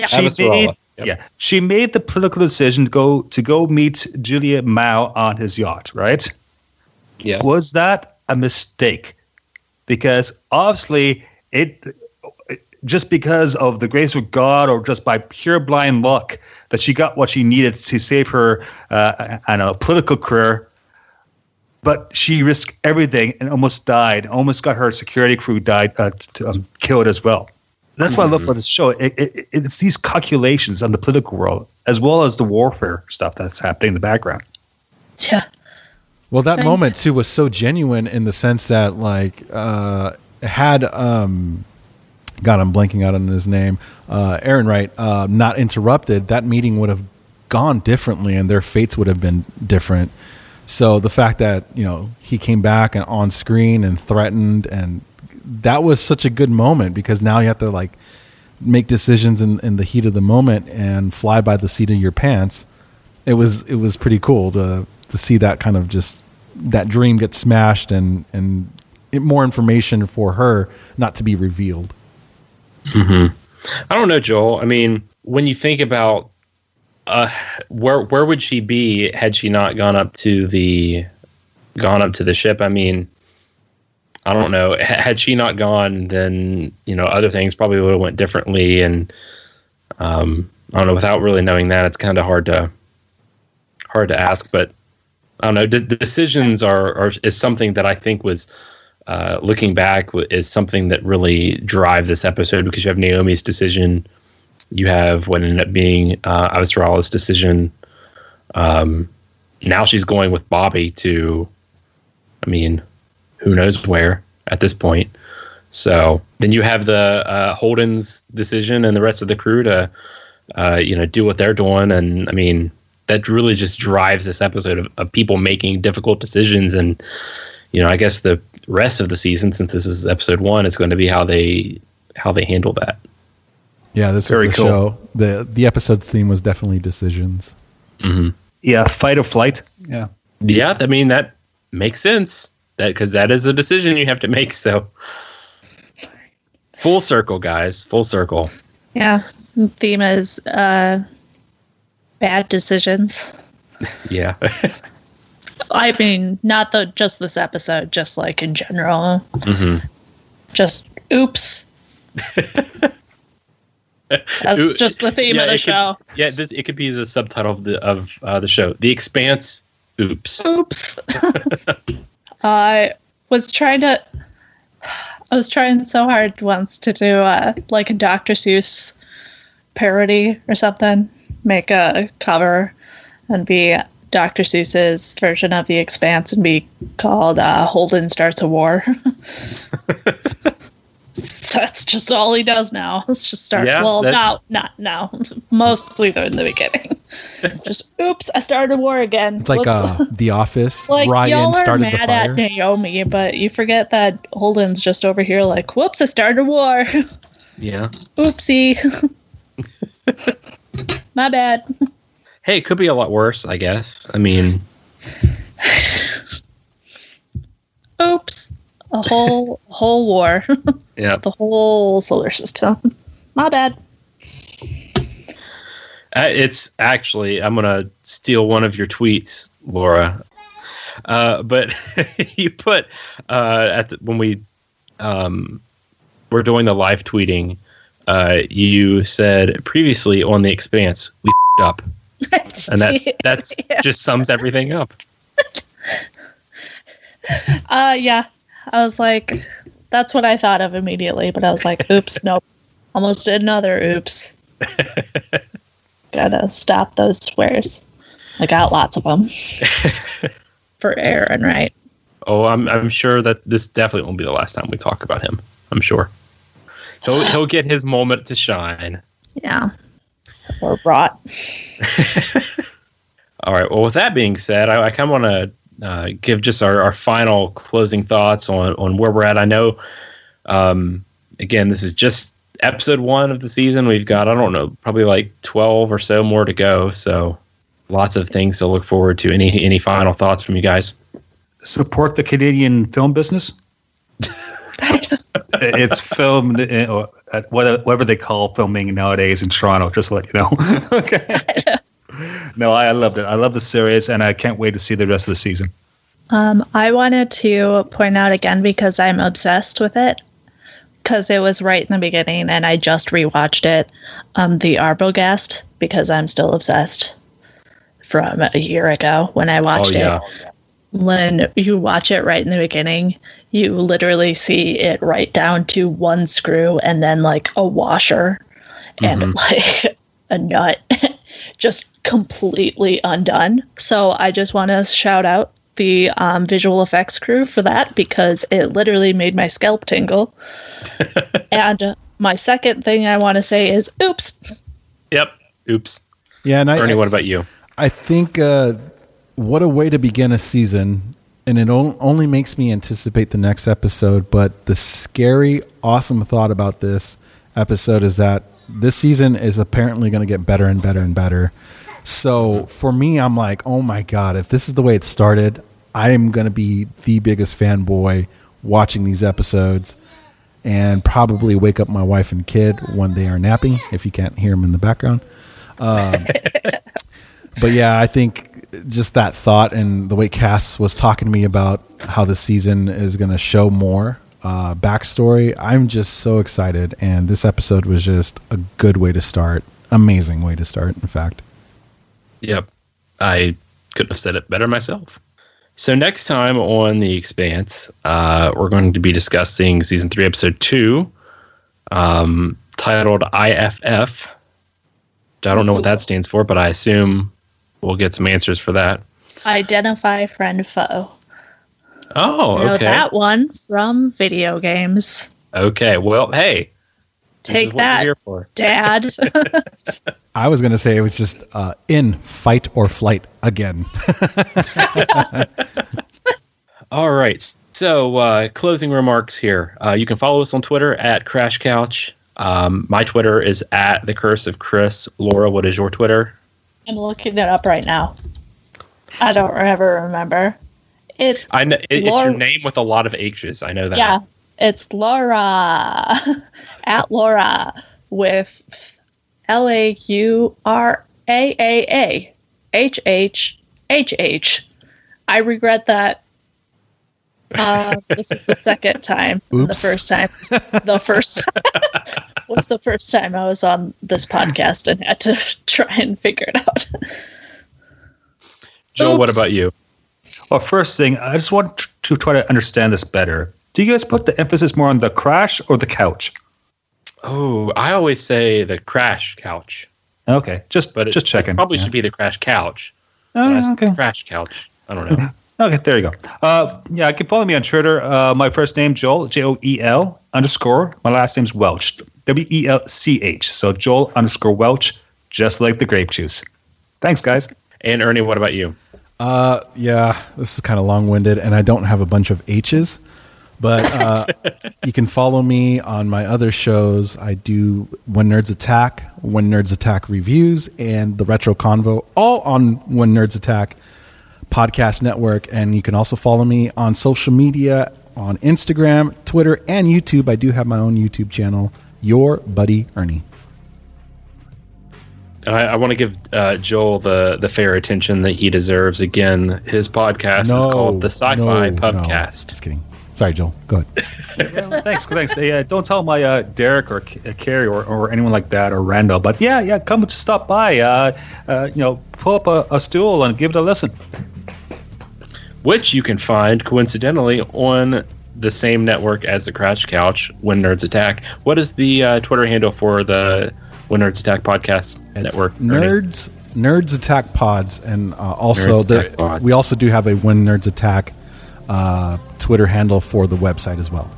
Yeah. She made, yep. yeah, she made the political decision to go to go meet Julia Mao on his yacht. Right? Yes. Was that a mistake? Because obviously, it just because of the grace of God or just by pure blind luck that she got what she needed to save her, uh, I don't know, political career. But she risked everything and almost died. Almost got her security crew died, uh, t- um, killed as well. That's what I love about this show. It, it, it's these calculations on the political world as well as the warfare stuff that's happening in the background. Yeah. Well, that Thank- moment too was so genuine in the sense that, like, uh, had um, God, I'm blanking out on his name, uh, Errinwright, uh, not interrupted, that meeting would have gone differently, and their fates would have been different. So the fact that you know he came back and on screen and threatened, and that was such a good moment because now you have to like make decisions in, in the heat of the moment and fly by the seat of your pants. It was it was pretty cool to to see that kind of just that dream get smashed and and it, more information for her not to be revealed. Mm-hmm. I don't know, Joel. I mean, when you think about uh, where where would she be had she not gone up to the gone up to the ship? I mean, I don't know. H- Had she not gone, then you know other things probably would have went differently. And um, I don't know. Without really knowing that, it's kind of hard to hard to ask. But I don't know. De- decisions are, are is something that I think was uh, looking back is something that really drive this episode because you have Naomi's decision, you have what ended up being uh, decision. Um, now she's going with Bobby to, I mean, who knows where at this point. So then you have the uh, Holden's decision and the rest of the crew to, uh, you know, do what they're doing. And I mean, that really just drives this episode of, of people making difficult decisions. And, you know, I guess the rest of the season, since this is episode one, is going to be how they how they handle that. Yeah, this Very was the cool. show. the The episode theme was definitely decisions. Mm-hmm. Yeah, fight or flight. Yeah. Yeah, I mean that makes sense. That because that is a decision you have to make. So full circle, guys, full circle. Yeah. Theme is uh, bad decisions. Yeah, I mean, not the just this episode, just like in general. hmm Just oops. That's just the theme yeah, of the it could- show. yeah. This it could be the subtitle of the of uh, the show, The Expanse. Oops. Oops. I was trying to. I was trying so hard once to do uh, like a Dr. Seuss parody or something. Make a cover and be Dr. Seuss's version of The Expanse and be called uh, Holden Starts a War. That's just all he does now. Let's just start. Yeah, well, that's- now, not now. Mostly though in the beginning. just oops, I started a war again. It's like uh, The Office. like Ryan y'all are started mad the fire. at Naomi, but you forget that Holden's just over here like, whoops, I started a war. Yeah. Oopsie. My bad. Hey, it could be a lot worse. I guess. I mean, Oops. A whole whole war. yeah. the whole solar system. My bad. Uh, it's actually I'm gonna steal one of your tweets, Laura. Uh, but you put uh, at the, when we um, were doing the live tweeting, uh, you said previously on the Expanse we fed up, and that that's Yeah. just sums everything up. Uh yeah. I was like that's what I thought of immediately, but I was like, oops, nope. Almost another oops. Gotta stop those swears. I got lots of them. For Errinwright? oh, I'm I'm sure that this definitely won't be the last time we talk about him. I'm sure he'll he'll get his moment to shine. Yeah. Or rot. All right. Well, with that being said, I, I kind of want to uh, give just our, our final closing thoughts on, on where we're at. I know, um, again, this is just episode one of the season. We've got, I don't know, probably like 12 or so more to go. So lots of things to look forward to. Any, any final thoughts from you guys? Support the Canadian film business. it's filmed uh, at whatever they call filming nowadays in Toronto. Just to let you know. okay. No, I, I loved it. I love the series, and I can't wait to see the rest of the season. Um, I wanted to point out again because I'm obsessed with it because it was right in the beginning, and I just rewatched it. Um, the Arboghast because I'm still obsessed from a year ago when I watched oh, yeah. it. When you watch it right in the beginning, you literally see it right down to one screw and then like a washer and mm-hmm. like a nut just completely undone. So I just want to shout out the um, visual effects crew for that because it literally made my scalp tingle. and my second thing I want to say is oops. Yep. Oops. Yeah. And I, Ernie, what about you? I think uh, what a way to begin a season. And it only makes me anticipate the next episode. But the scary, awesome thought about this episode is that this season is apparently going to get better and better and better. So for me, I'm like, oh my god, if this is the way it started, I am going to be the biggest fanboy watching these episodes, and probably wake up my wife and kid when they are napping. If you can't hear them in the background. Um, but yeah, I think just that thought and the way Cas was talking to me about how the season is going to show more uh, backstory. I'm just so excited, and this episode was just a good way to start. Amazing way to start, in fact. Yep, I couldn't have said it better myself. So next time on the Expanse, uh, we're going to be discussing season three, episode two, um, titled IFF. I don't know what that stands for, but I assume we'll get some answers for that. Identify friend foe. Oh, you know okay. that one from video games. Okay. Well, hey. Take that, here for. Dad. I was going to say it was just uh, in fight or flight again. All right. So, uh, closing remarks here. Uh, you can follow us on Twitter at Crash Couch. Um, my Twitter is at the Curse of Chris. Laura, what is your Twitter? I'm looking it up right now. I don't ever remember. It's I know it's Laura. your name with a lot of H's. I know that. Yeah, it's Laura at Laura with L A U R A A A H H H H. I regret that. Uh, this is the second time. Oops. The first time. The first was the first time I was on this podcast and had to try and figure it out. Joel, Oops. what about you? Well, first thing, I just want to try to understand this better. Do you guys put the emphasis more on the crash or the couch? Oh, I always say the crash couch. Okay, just but just checking. Probably yeah. should be the crash couch. Oh, okay. Crash couch. I don't know. okay, there you go. Uh, yeah, you can follow me on Twitter. Uh, my first name Joel J O E L underscore. My last name's Welch W E L C H. So Joel underscore Welch, just like the grape juice. Thanks, guys. And Ernie, what about you? Uh, yeah, this is kind of long winded, and I don't have a bunch of H's. But uh, you can follow me on my other shows. I do When Nerds Attack, When Nerds Attack reviews, and the Retro Convo, all on When Nerds Attack podcast network. And you can also follow me on social media on Instagram, Twitter, and YouTube. I do have my own YouTube channel, Your Buddy Ernie. I, I want to give uh, Joel the the fair attention that he deserves. Again, his podcast no, is called the Sci-Fi no, Pubcast. No, just kidding. Sorry, Joel. Go ahead. yeah, thanks, thanks. Yeah, don't tell my uh, Derek or uh, Carrie or, or anyone like that or Randall. But yeah, yeah, come stop by. Uh, uh, you know, pull up a, a stool and give it a listen. Which you can find coincidentally on the same network as the Crash Couch when Nerds Attack. What is the uh, Twitter handle for the when Nerds Attack podcast it's network? Nerds Nerds Attack Pods, and uh, also there, we also do have a When Nerds Attack uh, Twitter handle for the website as well.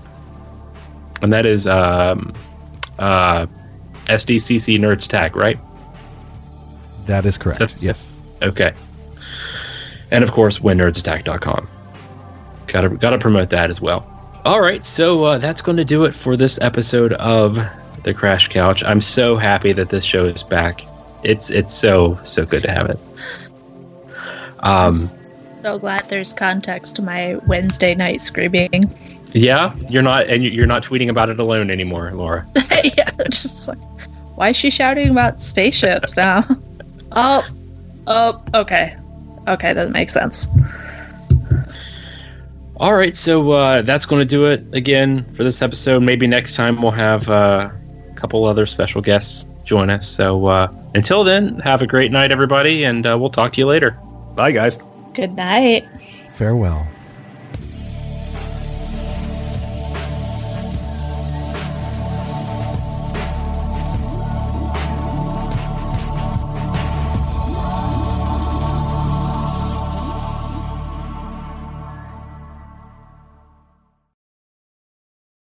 And that is um, uh, SDCC Nerds Tag, right? That is correct. That's- yes. Okay. And of course, whennerdsattack.com. Gotta, gotta promote that as well. All right, so uh, that's going to do it for this episode of The Crash Couch. I'm so happy that this show is back. It's it's so so good to have it. Um, So glad there's context to my Wednesday night screaming. yeah, you're not and you're not tweeting about it alone anymore, Laura. yeah, just like, why is she shouting about spaceships now? oh, oh, okay, okay, that makes sense. All right, so uh, that's going to do it again for this episode. Maybe next time we'll have uh, couple other special guests join us. So uh, until then, have a great night, everybody, and uh, we'll talk to you later. Bye, guys. Good night. Farewell.